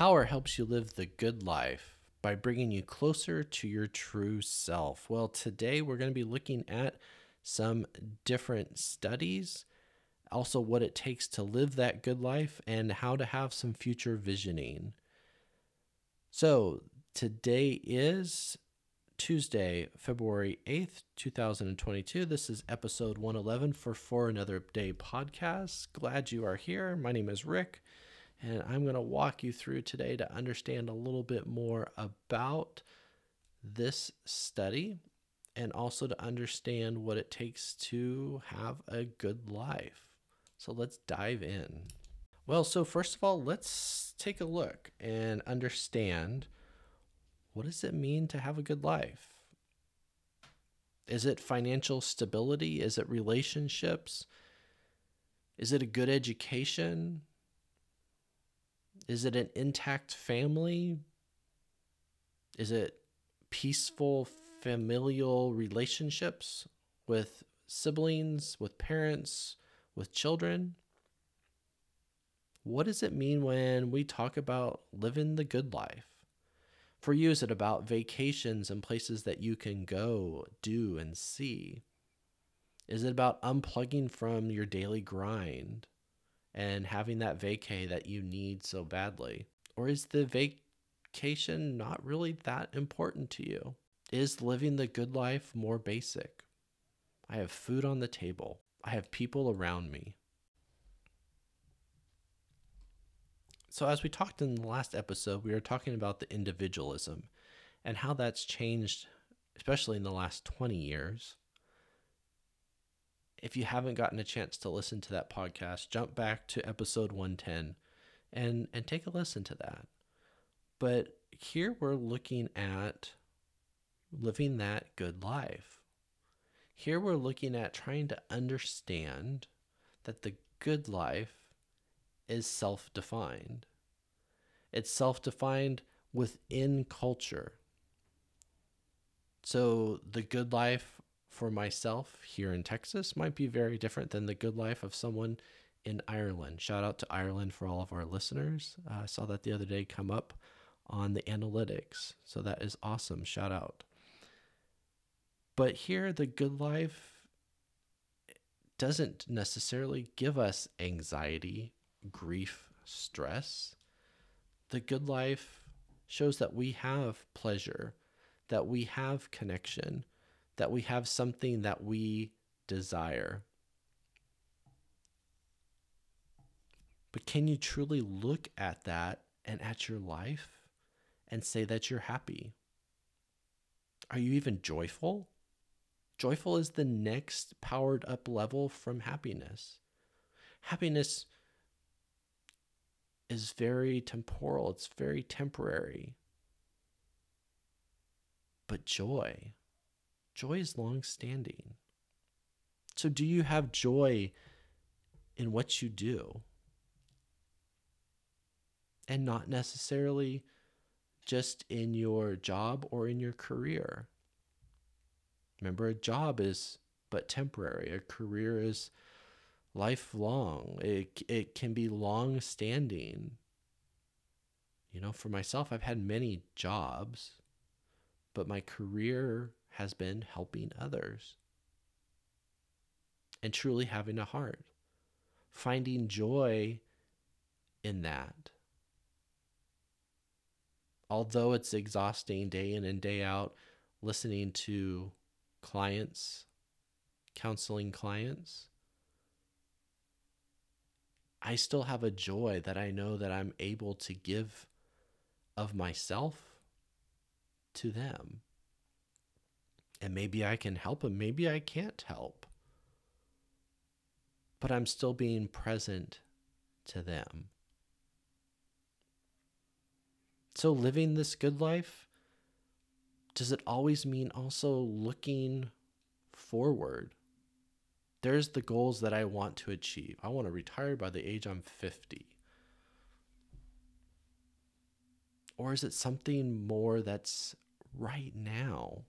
Power helps you live the good life by bringing you closer to your true self. Well, today we're going to be looking at some different studies, also what it takes to live that good life, and how to have some future visioning. So, today is Tuesday, February 8th, 2022. This is episode 111 for For Another Day podcast. Glad you are here. My name is Rick. And I'm going to walk you through today to understand a little bit more about this study and also to understand what it takes to have a good life. So let's dive in. Well, so first of all, let's take a look and understand what does it mean to have a good life? Is it financial stability? Is it relationships? Is it a good education? Is it an intact family? Is it peaceful familial relationships with siblings, with parents, with children? What does it mean when we talk about living the good life? For you, is it about vacations and places that you can go, do, and see? Is it about unplugging from your daily grind? And having that vacay that you need so badly? Or is the vacation not really that important to you? Is living the good life more basic? I have food on the table. I have people around me. So, as we talked in the last episode, we were talking about the individualism and how that's changed, especially in the last 20 years if you haven't gotten a chance to listen to that podcast, jump back to episode 110 and and take a listen to that. But here we're looking at living that good life. Here we're looking at trying to understand that the good life is self-defined. It's self-defined within culture. So the good life for myself here in Texas might be very different than the good life of someone in Ireland. Shout out to Ireland for all of our listeners. Uh, I saw that the other day come up on the analytics. So that is awesome. Shout out. But here, the good life doesn't necessarily give us anxiety, grief, stress. The good life shows that we have pleasure, that we have connection, that we have something that we desire. But can you truly look at that and at your life and say that you're happy? Are you even joyful? Joyful is the next powered up level from happiness. Happiness is very temporal, it's very temporary. But joy, Joy is long standing. So, do you have joy in what you do? And not necessarily just in your job or in your career. Remember, a job is but temporary, a career is lifelong, it, it can be long standing. You know, for myself, I've had many jobs, but my career has been helping others and truly having a heart, finding joy in that. Although it's exhausting day in and day out, listening to clients, counseling clients, I still have a joy that I know that I'm able to give of myself to them. And maybe I can help them, maybe I can't help. But I'm still being present to them. So, living this good life, does it always mean also looking forward? There's the goals that I want to achieve. I want to retire by the age I'm 50. Or is it something more that's right now?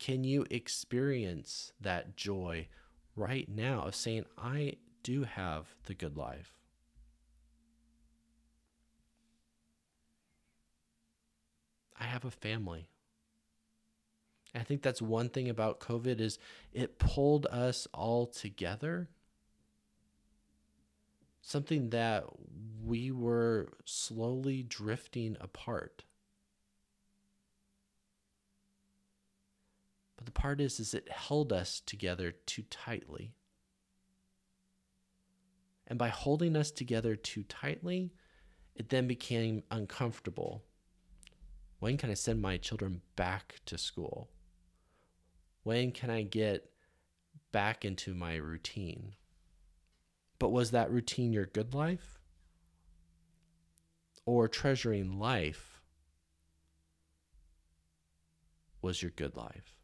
Can you experience that joy right now of saying, I do have the good life? I have a family. I think that's one thing about COVID is it pulled us all together. Something that we were slowly drifting apart. But the part is is it held us together too tightly. And by holding us together too tightly, it then became uncomfortable. When can I send my children back to school? When can I get back into my routine? But was that routine your good life? Or treasuring life was your good life?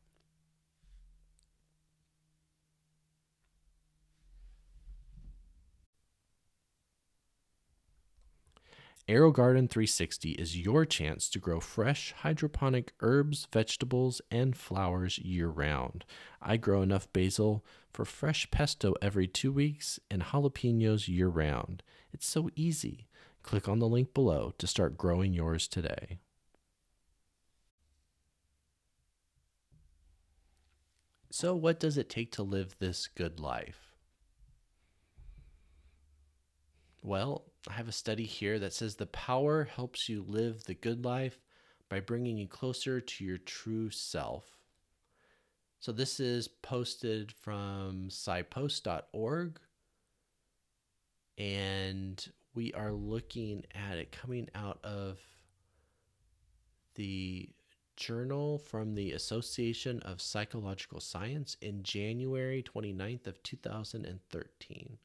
AeroGarden 360 is your chance to grow fresh hydroponic herbs, vegetables, and flowers year round. I grow enough basil for fresh pesto every two weeks and jalapenos year round. It's so easy. Click on the link below to start growing yours today. So, what does it take to live this good life? Well, I have a study here that says the power helps you live the good life by bringing you closer to your true self. So this is posted from PsyPost.org, and we are looking at it coming out of the journal from the Association of Psychological Science in January 29th of 2013.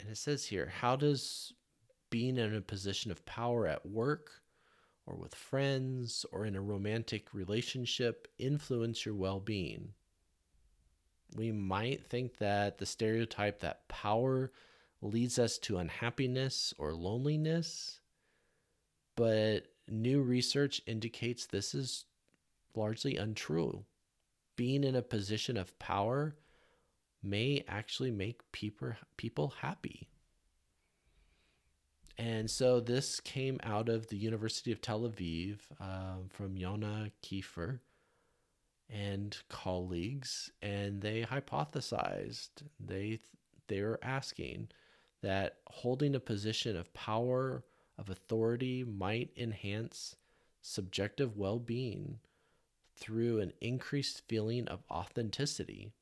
And it says here, how does being in a position of power at work or with friends or in a romantic relationship influence your well being? We might think that the stereotype that power leads us to unhappiness or loneliness, but new research indicates this is largely untrue. Being in a position of power may actually make people people happy. And so this came out of the University of Tel Aviv um, from Yona Kifer and colleagues, and they hypothesized they they were asking that holding a position of power of authority might enhance subjective well-being through an increased feeling of authenticity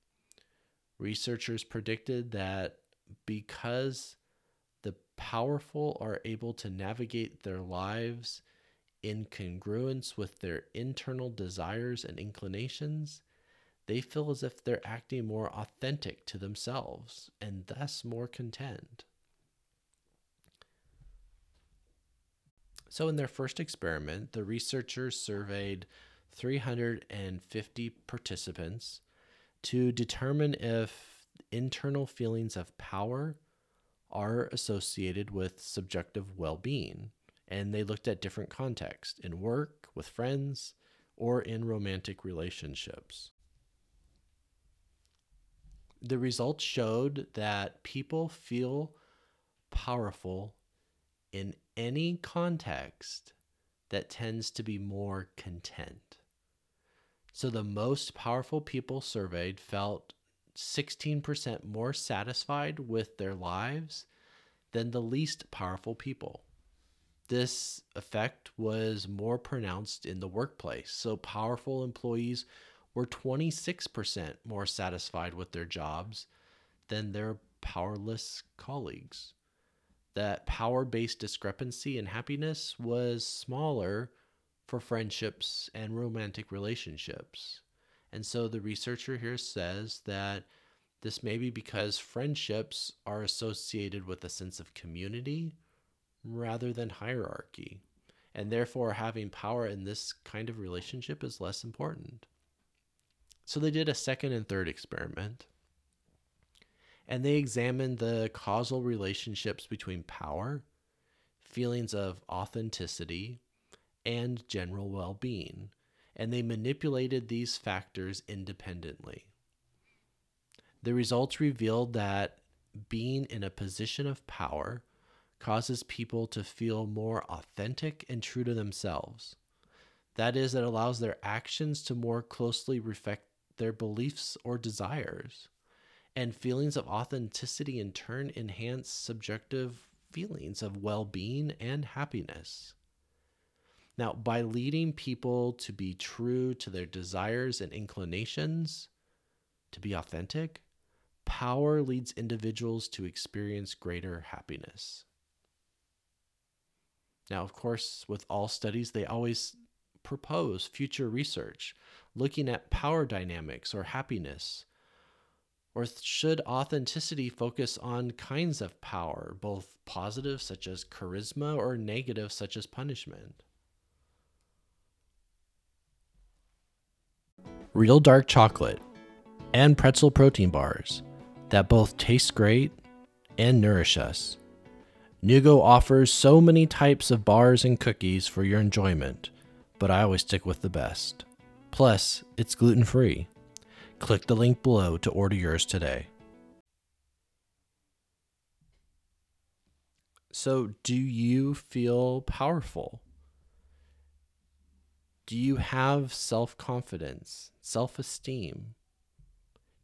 Researchers predicted that because the powerful are able to navigate their lives in congruence with their internal desires and inclinations, they feel as if they're acting more authentic to themselves and thus more content. So, in their first experiment, the researchers surveyed 350 participants to determine if internal feelings of power are associated with subjective well being. And they looked at different contexts in work, with friends, or in romantic relationships. The results showed that people feel powerful in any context that tends to be more content. So the most powerful people surveyed felt 16% more satisfied with their lives than the least powerful people. This effect was more pronounced in the workplace. So powerful employees were 26% more satisfied with their jobs than their powerless colleagues. That power based discrepancy in happiness was smaller for friendships and romantic relationships. And so the researcher here says that this may be because friendships are associated with a sense of community rather than hierarchy. And therefore, having power in this kind of relationship is less important. So they did a second and third experiment. And they examined the causal relationships between power, feelings of authenticity, and general well being, and they manipulated these factors independently. The results revealed that being in a position of power causes people to feel more authentic and true to themselves. That is, it allows their actions to more closely reflect their beliefs or desires. And feelings of authenticity in turn enhance subjective feelings of well being and happiness. Now, by leading people to be true to their desires and inclinations, to be authentic, power leads individuals to experience greater happiness. Now, of course, with all studies, they always propose future research looking at power dynamics or happiness? Or should authenticity focus on kinds of power, both positive, such as charisma, or negative, such as punishment? Real dark chocolate and pretzel protein bars that both taste great and nourish us. Nugo offers so many types of bars and cookies for your enjoyment, but I always stick with the best. Plus, it's gluten free. Click the link below to order yours today. So, do you feel powerful? Do you have self confidence, self esteem?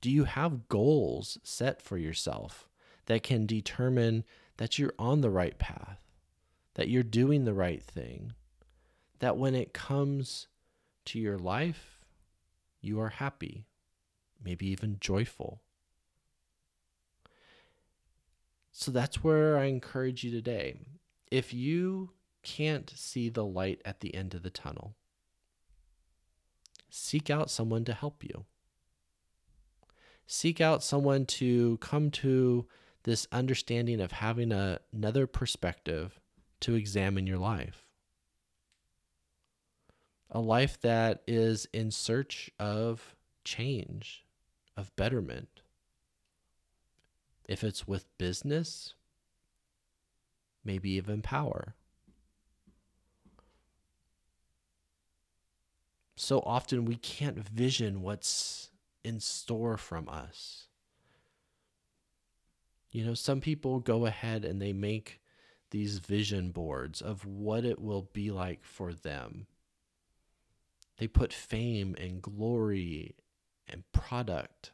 Do you have goals set for yourself that can determine that you're on the right path, that you're doing the right thing, that when it comes to your life, you are happy, maybe even joyful. So that's where I encourage you today. If you can't see the light at the end of the tunnel, seek out someone to help you. Seek out someone to come to this understanding of having a, another perspective to examine your life a life that is in search of change, of betterment. If it's with business, maybe even power. So often we can't vision what's in store from us. You know, some people go ahead and they make these vision boards of what it will be like for them they put fame and glory and product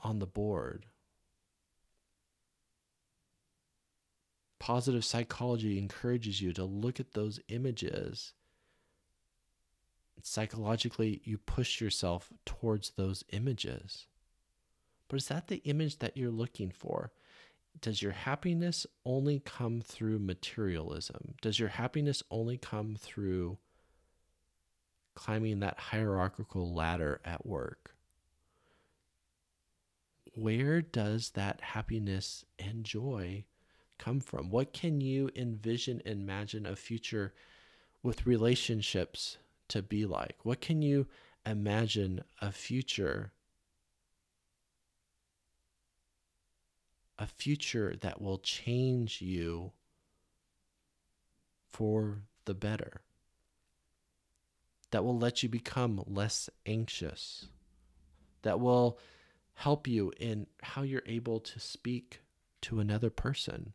on the board. Positive psychology encourages you to look at those images. Psychologically, you push yourself towards those images. But is that the image that you're looking for? Does your happiness only come through materialism? Does your happiness only come through climbing that hierarchical ladder at work. Where does that happiness and joy come from? What can you envision, and imagine a future with relationships to be like? What can you imagine a future? A future that will change you for the better that will let you become less anxious, that will help you in how you're able to speak to another person.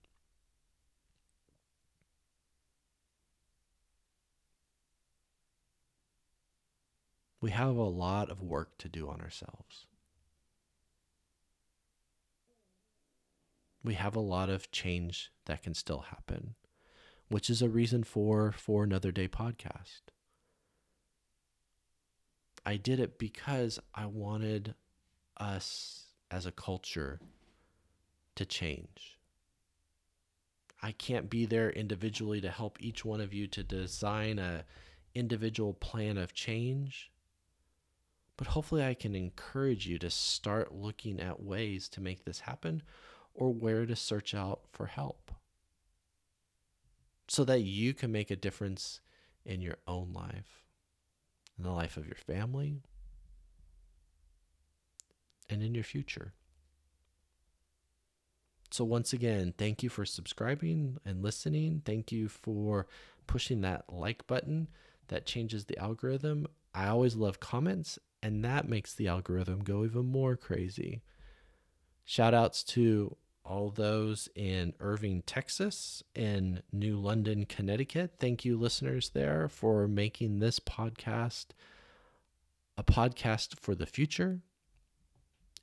We have a lot of work to do on ourselves. We have a lot of change that can still happen, which is a reason for for another day podcast. I did it because I wanted us as a culture to change. I can't be there individually to help each one of you to design a individual plan of change. But hopefully I can encourage you to start looking at ways to make this happen or where to search out for help so that you can make a difference in your own life in the life of your family, and in your future. So, once again, thank you for subscribing and listening. Thank you for pushing that like button that changes the algorithm. I always love comments, and that makes the algorithm go even more crazy. Shout outs to all those in Irving, Texas, and New London, Connecticut. Thank you, listeners, there for making this podcast a podcast for the future.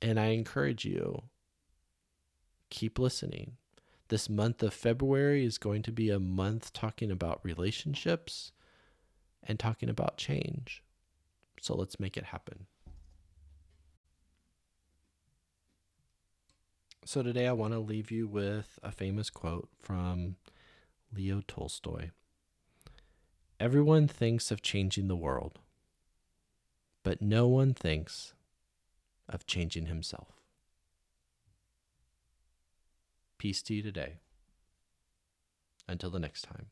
And I encourage you keep listening. This month of February is going to be a month talking about relationships and talking about change. So let's make it happen. So today I want to leave you with a famous quote from Leo Tolstoy Everyone thinks of changing the world, but no one thinks of changing himself. Peace to you today. Until the next time.